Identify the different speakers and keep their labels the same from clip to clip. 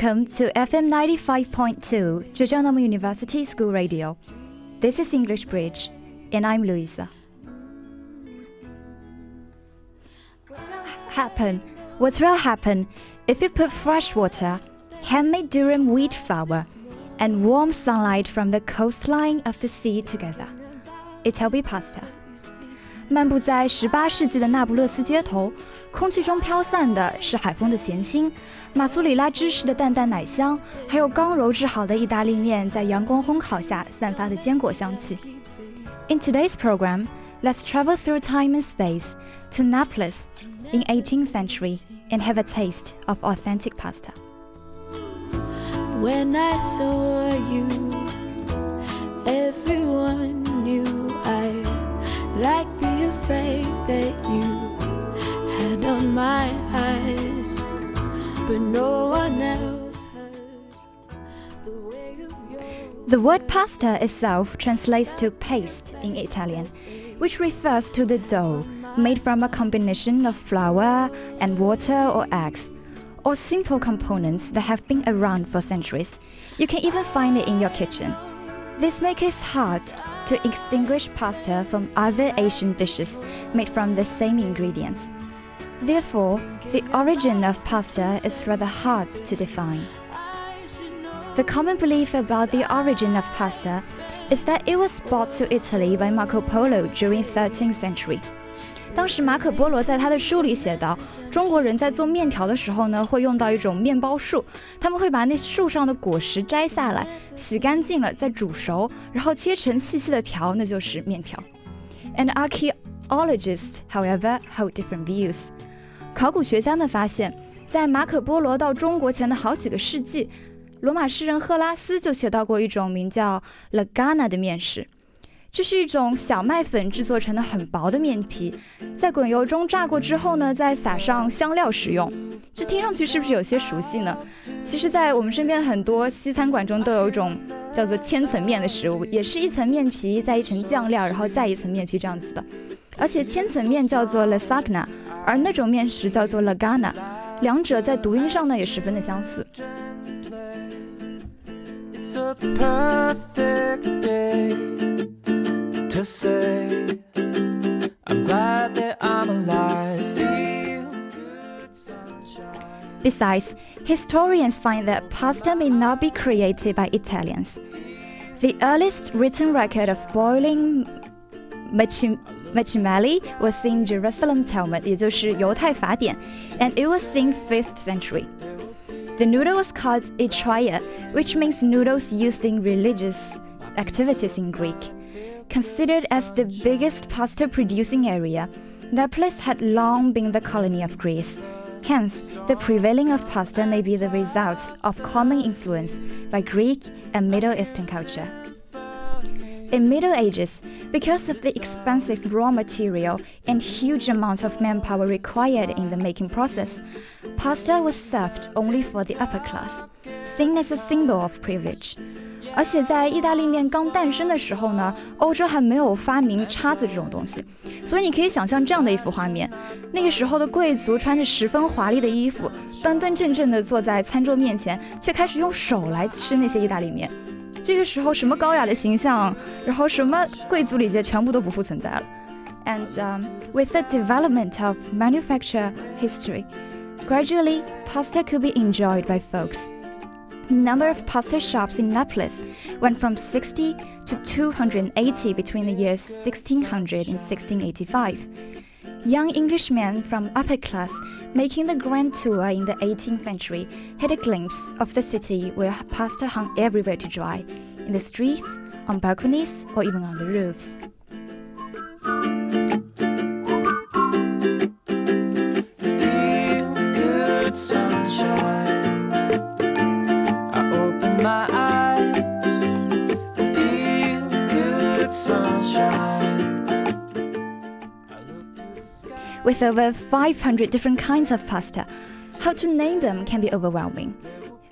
Speaker 1: Welcome to FM 95.2 Zhejiang University School Radio. This is English Bridge, and I'm Louisa. Happen. What will happen if you put fresh water, handmade durum wheat flour, and warm sunlight from the coastline of the sea together? It'll be pasta. 漫步在十八世纪的那不勒斯街头，空气中飘散的是海风的咸腥，马苏里拉芝士的淡淡奶香，还有刚揉制好的意大利面在阳光烘烤下散发的坚果香气。In today's program, let's travel through time and space to Naples in 18th century and have a taste of authentic pasta.
Speaker 2: When I saw you, everyone knew I liked My eyes, but no one else the.
Speaker 1: The word pasta itself translates to paste in Italian, which refers to the dough made from a combination of flour and water or eggs, or simple components that have been around for centuries. You can even find it in your kitchen. This makes it hard to extinguish pasta from other Asian dishes made from the same ingredients. Therefore, the origin of pasta is rather hard to define. The common belief about the origin of pasta is that it was brought to Italy by Marco Polo during 13th century. 当时马可波罗在他的书里写道，中国人在做面条的时候呢，会用到一种面包树，他们会把那树上的果实摘下来，洗干净了再煮熟，然后切成细细的条，那就是面条。And archaeologists, however, hold different views. 考古学家们发现，在马可波罗到中国前的好几个世纪，罗马诗人赫拉斯就写到过一种名叫 lagana 的面食。这是一种小麦粉制作成的很薄的面皮，在滚油中炸过之后呢，再撒上香料食用。这听上去是不是有些熟悉呢？其实，在我们身边很多西餐馆中都有一种叫做千层面的食物，也是一层面皮，再一层酱料，然后再一层面皮这样子的。而且千层面叫做 lasagna，而那种面食叫做 lagana，两者在读音上呢也十分的相似。
Speaker 3: It's a perfect day to say I'm glad that I'm alive. Feel good sunshine.
Speaker 1: Besides, historians find that pasta may not be created by Italians. The earliest written record of boiling machim- machinelli was in Jerusalem Talmud, 也就是犹太法典, and it was in 5th century. The noodle was called etria, which means noodles used in religious activities in Greek. Considered as the biggest pasta producing area, Naples had long been the colony of Greece. Hence, the prevailing of pasta may be the result of common influence by Greek and Middle Eastern culture. In Middle Ages, because of the expensive raw material and huge amount of manpower required in the making process, pasta was served only for the upper class, seen as a symbol of privilege. 而且在意大利面刚诞生的时候呢，欧洲还没有发明叉子这种东西，所以你可以想象这样的一幅画面：那个时候的贵族穿着十分华丽的衣服，端端正正地坐在餐桌面前，却开始用手来吃那些意大利面。 这个时候，什么高雅的形象，然后什么贵族礼节，全部都不复存在了。And um, with the development of manufacture history, gradually pasta could be enjoyed by folks. The number of pasta shops in Naples went from 60 to 280 between the years 1600 and 1685. Young Englishmen from upper class making the grand tour in the 18th century had a glimpse of the city where pasta hung everywhere to dry, in the streets, on balconies, or even on the roofs. With over 500 different kinds of pasta, how to name them can be overwhelming.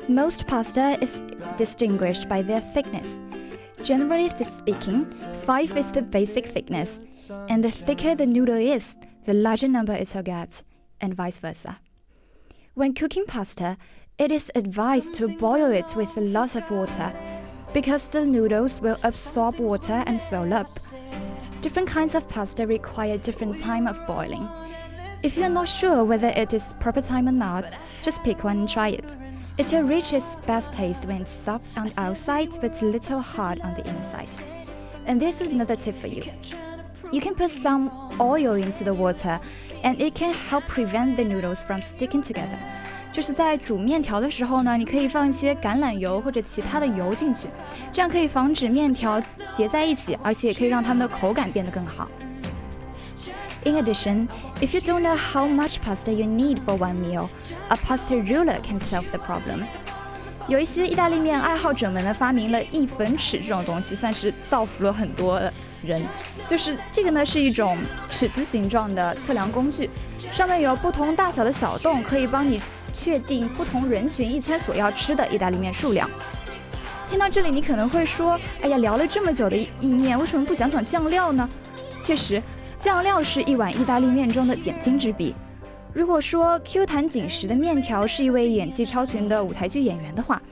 Speaker 1: Most pasta is distinguished by their thickness. Generally speaking, 5 is the basic thickness, and the thicker the noodle is, the larger number it will get, and vice versa. When cooking pasta, it is advised to boil it with a lot of water because the noodles will absorb water and swell up. Different kinds of pasta require different time of boiling. If you're not sure whether it is proper time or not, just pick one and try it. It will reach its best taste when it's soft on the outside but a little hard on the inside. And there's another tip for you. You can put some oil into the water and it can help prevent the noodles from sticking together. 就是在煮面条的时候呢，你可以放一些橄榄油或者其他的油进去，这样可以防止面条结在一起，而且也可以让它们的口感变得更好。In addition, if you don't know how much pasta you need for one meal, a pasta ruler can solve the problem. 有一些意大利面爱好者们呢，发明了一粉尺这种东西，算是造福了很多人。就是这个呢，是一种尺子形状的测量工具，上面有不同大小的小洞，可以帮你确定不同人群一餐所要吃的意大利面数量。听到这里，你可能会说：“哎呀，聊了这么久的意面，为什么不讲讲酱料呢？”确实，酱料是一碗意大利面中的点睛之笔。如果说 Q 弹紧实的面条是一位演技超群的舞台剧演员的话，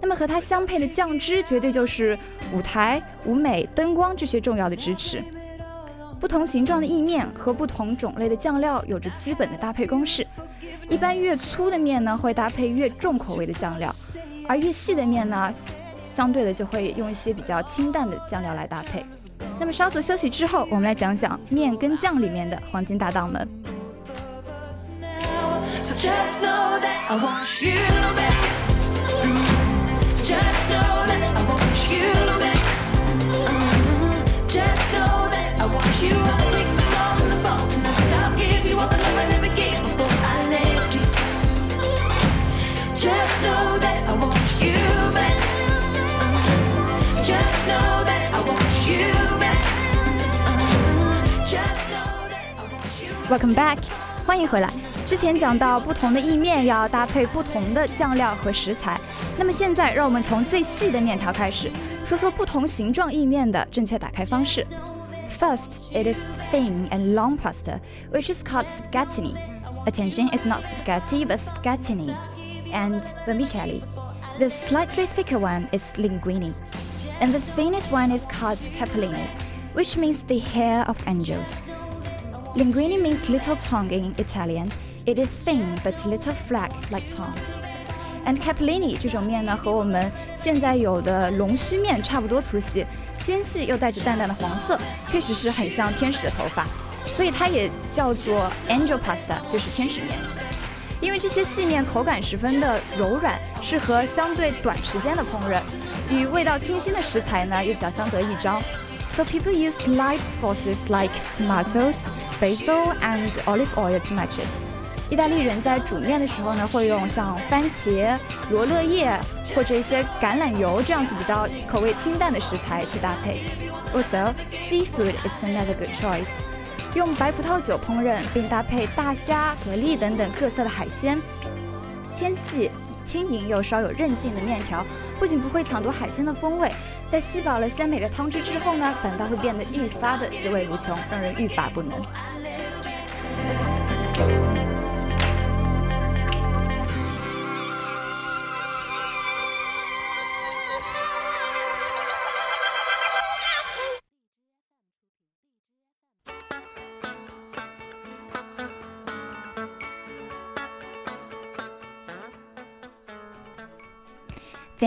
Speaker 1: 那么和它相配的酱汁绝对就是舞台、舞美、灯光这些重要的支持。不同形状的意面和不同种类的酱料有着基本的搭配公式。一般越粗的面呢，会搭配越重口味的酱料，而越细的面呢，相对的就会用一些比较清淡的酱料来搭配。那么稍作休息之后，我们来讲讲面跟酱里面的黄金搭档们。Welcome back，欢迎回来。之前讲到不同的意面要搭配不同的酱料和食材，那么现在让我们从最细的面条开始，说说不同形状意面的正确打开方式。First, it is thin and long pasta, which is called spaghetti. Attention, it's not spaghetti but spaghetti and vermicelli. The slightly thicker one is linguine, and the thinnest one is called capellini, which means the hair of angels. Linguini means little tongue in Italian. It is thin but little flat like tongues. And capellini 这种面呢，和我们现在有的龙须面差不多粗细，纤细又带着淡淡的黄色，确实是很像天使的头发，所以它也叫做 angel pasta，就是天使面。因为这些细面口感十分的柔软，适合相对短时间的烹饪，与味道清新的食材呢又比较相得益彰。So people use light sauces like tomatoes, basil, and olive oil to match it. 意大利人在煮面的时候呢，会用像番茄、罗勒叶或者一些橄榄油这样子比较口味清淡的食材去搭配。Also, seafood is another good choice. 用白葡萄酒烹饪，并搭配大虾、蛤蜊等等各色的海鲜，纤细、轻盈又稍有韧劲的面条，不仅不会抢夺海鲜的风味。在吸饱了鲜美的汤汁之后呢，反倒会变得愈发的滋味无穷，让人欲罢不能。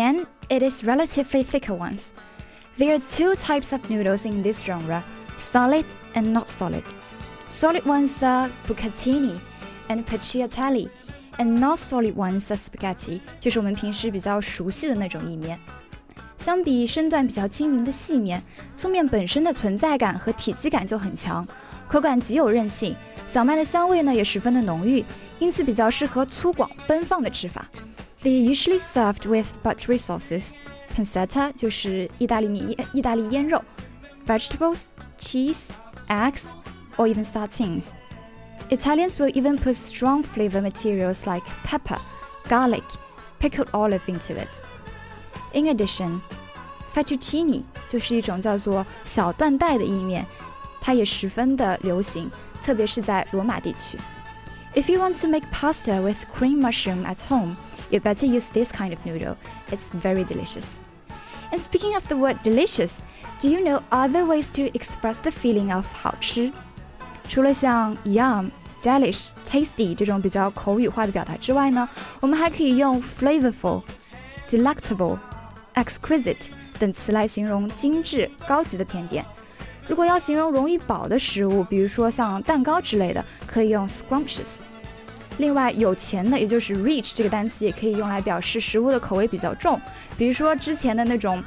Speaker 1: and it is relatively thicker ones. There are two types of noodles in this genre solid and not solid. Solid ones are bucatini and perciatelli, and not solid ones are spaghetti，就是我们平时比较熟悉的那种意面。相比身段比较轻盈的细面，粗面本身的存在感和体积感就很强，口感极有韧性，小麦的香味呢也十分的浓郁，因此比较适合粗犷奔放的吃法。They are usually served with buttery sauces. Pancetta 就是意大利米意大利腌肉，vegetables, cheese, eggs, or even sardines. Italians will even put strong flavor materials like pepper, garlic, pickled olive into it. In addition, fettuccine 就是一种叫做小缎带的意面，它也十分的流行，特别是在罗马地区。If you want to make pasta with cream mushroom at home, you better use this kind of noodle. It's very delicious. And speaking of the word delicious, do you know other ways to express the feeling of 好吃？除了像 yum、delish、tasty 这种比较口语化的表达之外呢，我们还可以用 flavorful、delectable、exquisite 等词来形容精致、高级的甜点。如果要形容容易饱的食物，比如说像蛋糕之类的，可以用 scrumptious。 另外，有钱的，也就是 rich 这个单词，也可以用来表示食物的口味比较重，比如说之前的那种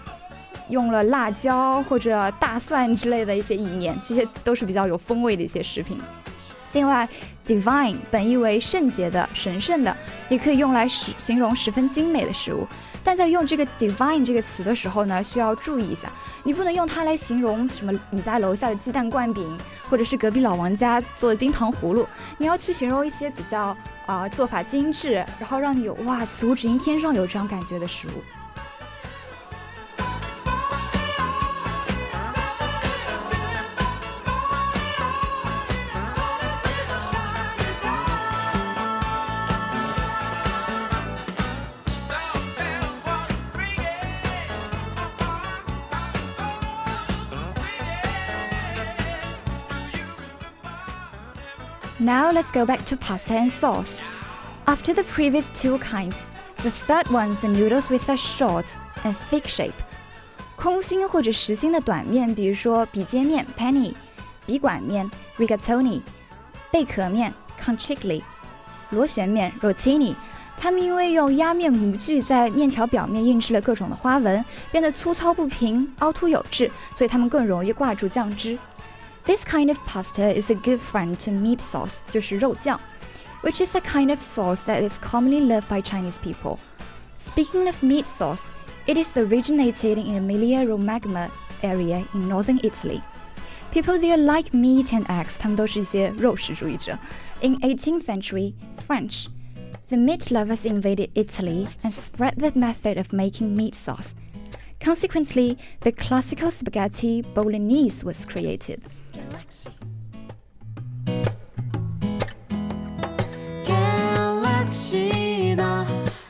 Speaker 1: 用了辣椒或者大蒜之类的一些意面，这些都是比较有风味的一些食品。另外，divine 本意为圣洁的、神圣的，也可以用来形容十分精美的食物。但在用这个 divine 这个词的时候呢，需要注意一下，你不能用它来形容什么你家楼下的鸡蛋灌饼，或者是隔壁老王家做的冰糖葫芦。你要去形容一些比较啊、做法精致，然后让你有哇此物只应天上有这样感觉的食物。Now let's go back to pasta and sauce. After the previous two kinds, the third one's the noodles with a short and thick shape. 空心或者实心的短面，比如说笔尖面 （penne）、笔管面 （rigatoni）、贝壳面 （conchiglie）、螺旋面 （rotini）。它们因为用压面模具在面条表面印制了各种的花纹，变得粗糙不平、凹凸有致，所以它们更容易挂住酱汁。This kind of pasta is a good friend to meat sauce, 就是肉酱, which is a kind of sauce that is commonly loved by Chinese people. Speaking of meat sauce, it is originated in Emilia-Romagna area in northern Italy. People there like meat and eggs, 他们都是一些肉食主义者. In 18th century French, the meat lovers invaded Italy and spread the method of making meat sauce. Consequently, the classical spaghetti bolognese was created.
Speaker 2: 갤럭시 너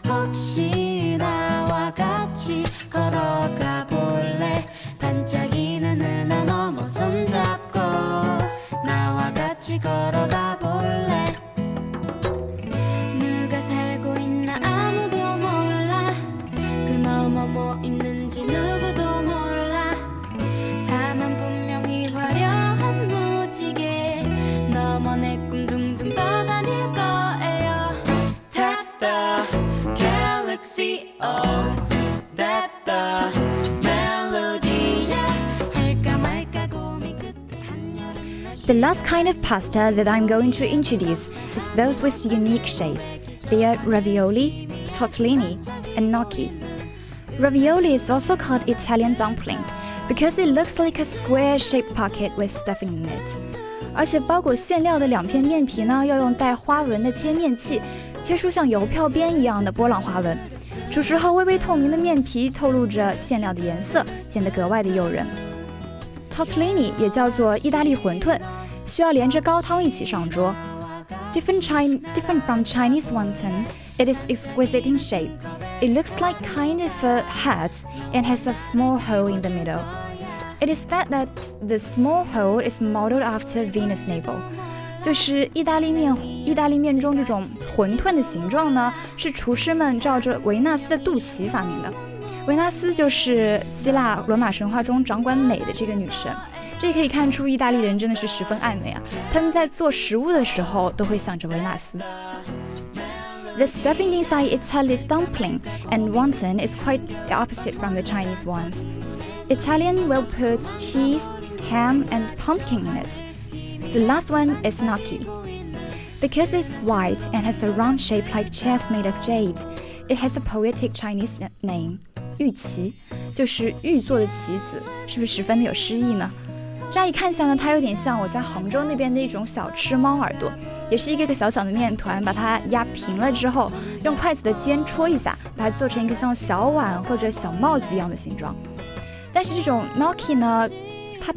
Speaker 2: 혹시 나와 같이 걸어가 볼래? 반짝이는 은하 넘어 손잡고 나와 같이 걸어가
Speaker 1: last kind of pasta that I'm going to introduce is those with unique shapes. They are ravioli, tortellini, and gnocchi. Ravioli is also called Italian dumpling because it looks like a square-shaped pocket with stuffing in it. 而且包裹馅料的两片面皮呢，要用带花纹的切面器切出像邮票边一样的波浪花纹。煮食后，微微透明的面皮透露着馅料的颜色，显得格外的诱人。Tortellini 也叫做意大利馄饨， 需要连着高汤一起上桌。Different, Chin- different from Chinese wonton, it is exquisite in shape. It looks like kind of a hat and has a small hole in the middle. It is said that the small hole is modeled after Venus navel. 就是意大利面，意大利面中这种馄饨的形状呢，是厨师们照着维纳斯的肚脐发明的。维纳斯就是希腊罗马神话中掌管美的这个女神， 这可以看出意大利人真的是十分爱美啊！他们在做食物的时候都会想着维纳斯。The stuffing inside Italian dumpling and wonton is quite the opposite from the Chinese ones. Italian will put cheese, ham, and pumpkin in it. The last one is gnocchi. Because it's white and has a round shape like chairs made of jade, it has a poetic Chinese n- name. 玉旗就是玉做的棋子，是不是十分的有诗意呢？ 乍一看下呢，它有点像我在杭州那边的一种小吃猫耳朵，也是一个个小小的面团，把它压平了之后，用筷子的尖戳一下，把它做成一个像小碗或者小帽子一样的形状。但是这种 gnocchi 呢，它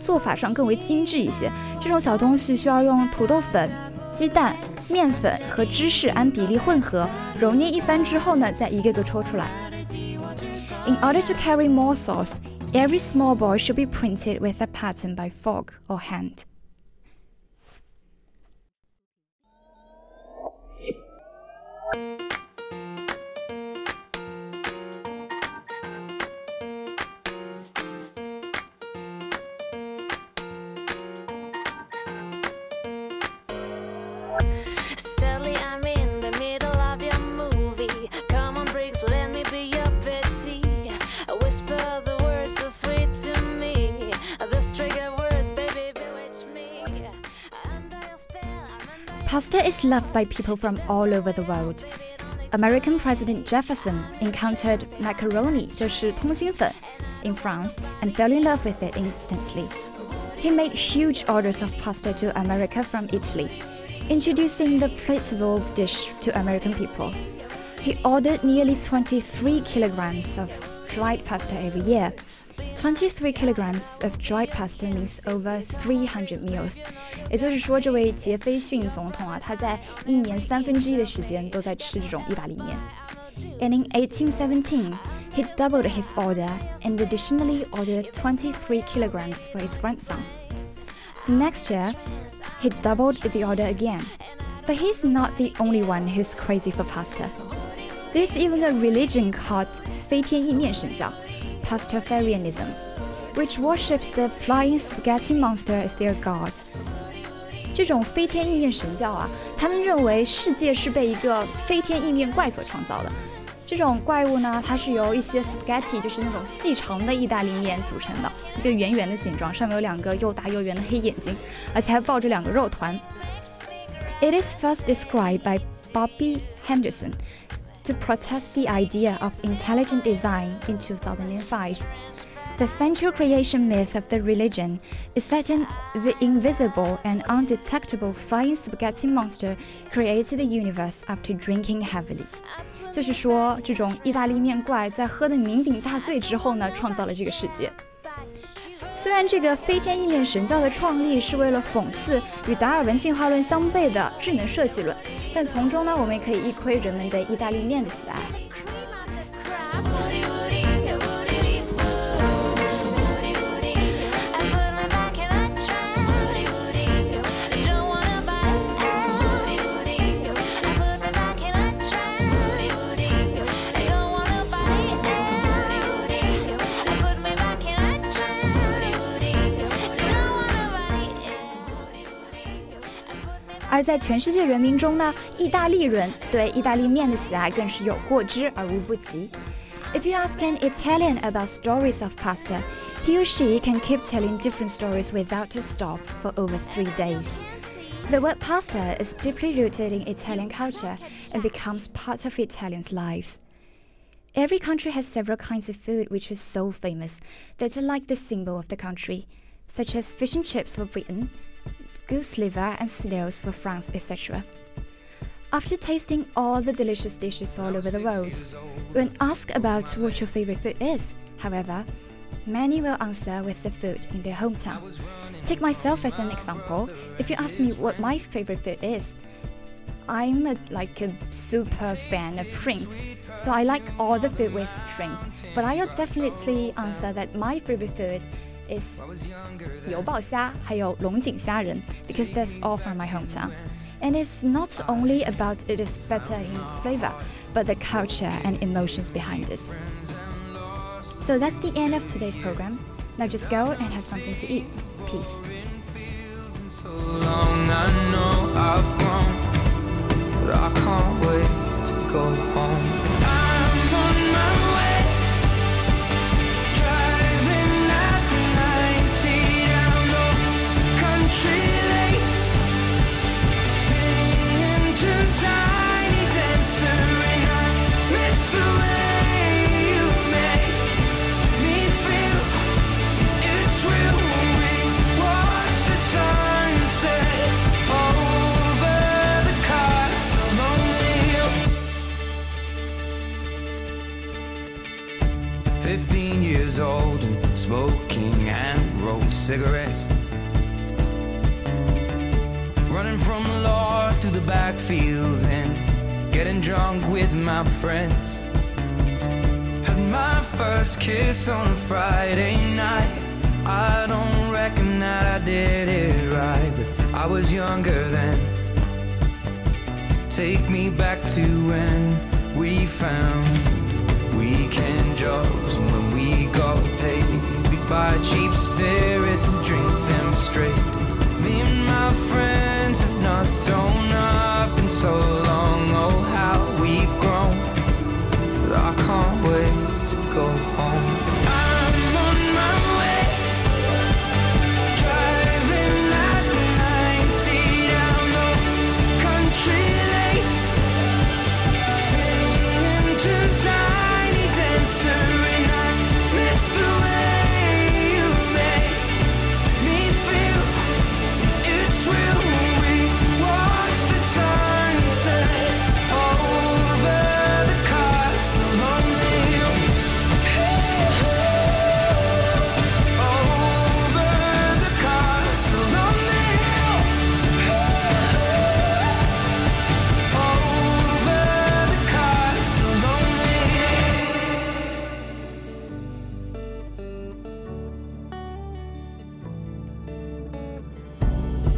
Speaker 1: 做法上更为精致一些。这种小东西需要用土豆粉、鸡蛋、面粉和芝士按比例混合，揉捏一番之后呢，再一个个戳出来。In order to carry more sauce, every small ball should be printed with a pattern by fork or hand.
Speaker 2: I'm under
Speaker 1: Pasta is loved by people from all over the world. American President Jefferson encountered macaroni 就是通心粉 in France and fell in love with it instantly. He made huge orders of pasta to America from Italy, introducing the plateable dish to American people. He ordered nearly 23 kilograms of dried pasta every year. 23 kilograms of dried pasta means over 300 meals. 也就是说，这位杰斐逊总统啊，他在一年三分之一的时间都在吃这种意大利面。And in 1817, he doubled his order and additionally ordered 23 kilograms for his grandson. The next year, he doubled the order again. But he's not the only one who's crazy for pasta. There's even a religion called 飞天意面神教 Pastafarianism, which worships the flying spaghetti monster as their god. 这种飞天意面神教啊，他们认为世界是被一个飞天意面怪所创造的。这种怪物呢，它是由一些 spaghetti，就是那种细长的意大利面组成的，一个圆圆的形状，上面有两个又大又圆的黑眼睛，而且还抱着两个肉团。It is first described by Bobby Henderson to protest the idea of intelligent design in 2005. The central creation myth of the religion is that an the invisible and undetectable flying spaghetti monster created the universe after drinking heavily. 就是说，这种意大利面怪在喝得酩酊大醉之后呢，创造了这个世界。 虽然这个飞天意念神教的创立是为了讽刺与达尔文进化论相悖的智能设计论，但从中呢，我们也可以一窥人们对意大利面的喜爱。而在全世界人民中呢，意大利人对意大利面的喜爱更是有过之而无不及。If you ask an Italian about stories of pasta, he or she can keep telling different stories without a stop for over three days. The word pasta is deeply rooted in Italian culture and becomes part of Italians' lives. Every country has several kinds of food which are so famous that are like the symbol of the country, such as fish and chips for Britain, goose liver and snails for France, etc. After tasting all the delicious dishes all over the world, when asked about what your favorite food is, however, many will answer with the food in their hometown. Take myself as an example. If you ask me what my favorite food is, I'm a, like a super fan of shrimp. So I like all the food with shrimp. But I'll definitely answer that my favorite food is 油爆虾还有龙井虾仁 because that's all from my hometown. And it's not only about it is better in flavor, but the culture and emotions behind it. So that's the end of today's program. Now just go and have something to eat. Peace.
Speaker 3: The backfields and getting drunk with my friends. Had my first kiss on a Friday night. I don't reckon that I did it right, but I was younger then. Take me back to when we found weekend jobs and when we got paid. We'd buy cheap spirits and drink them straight. Me and my friends have not thrown up in so long. Oh, how we've grown. But I can't wait to go home.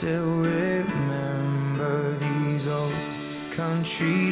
Speaker 3: still remember these old country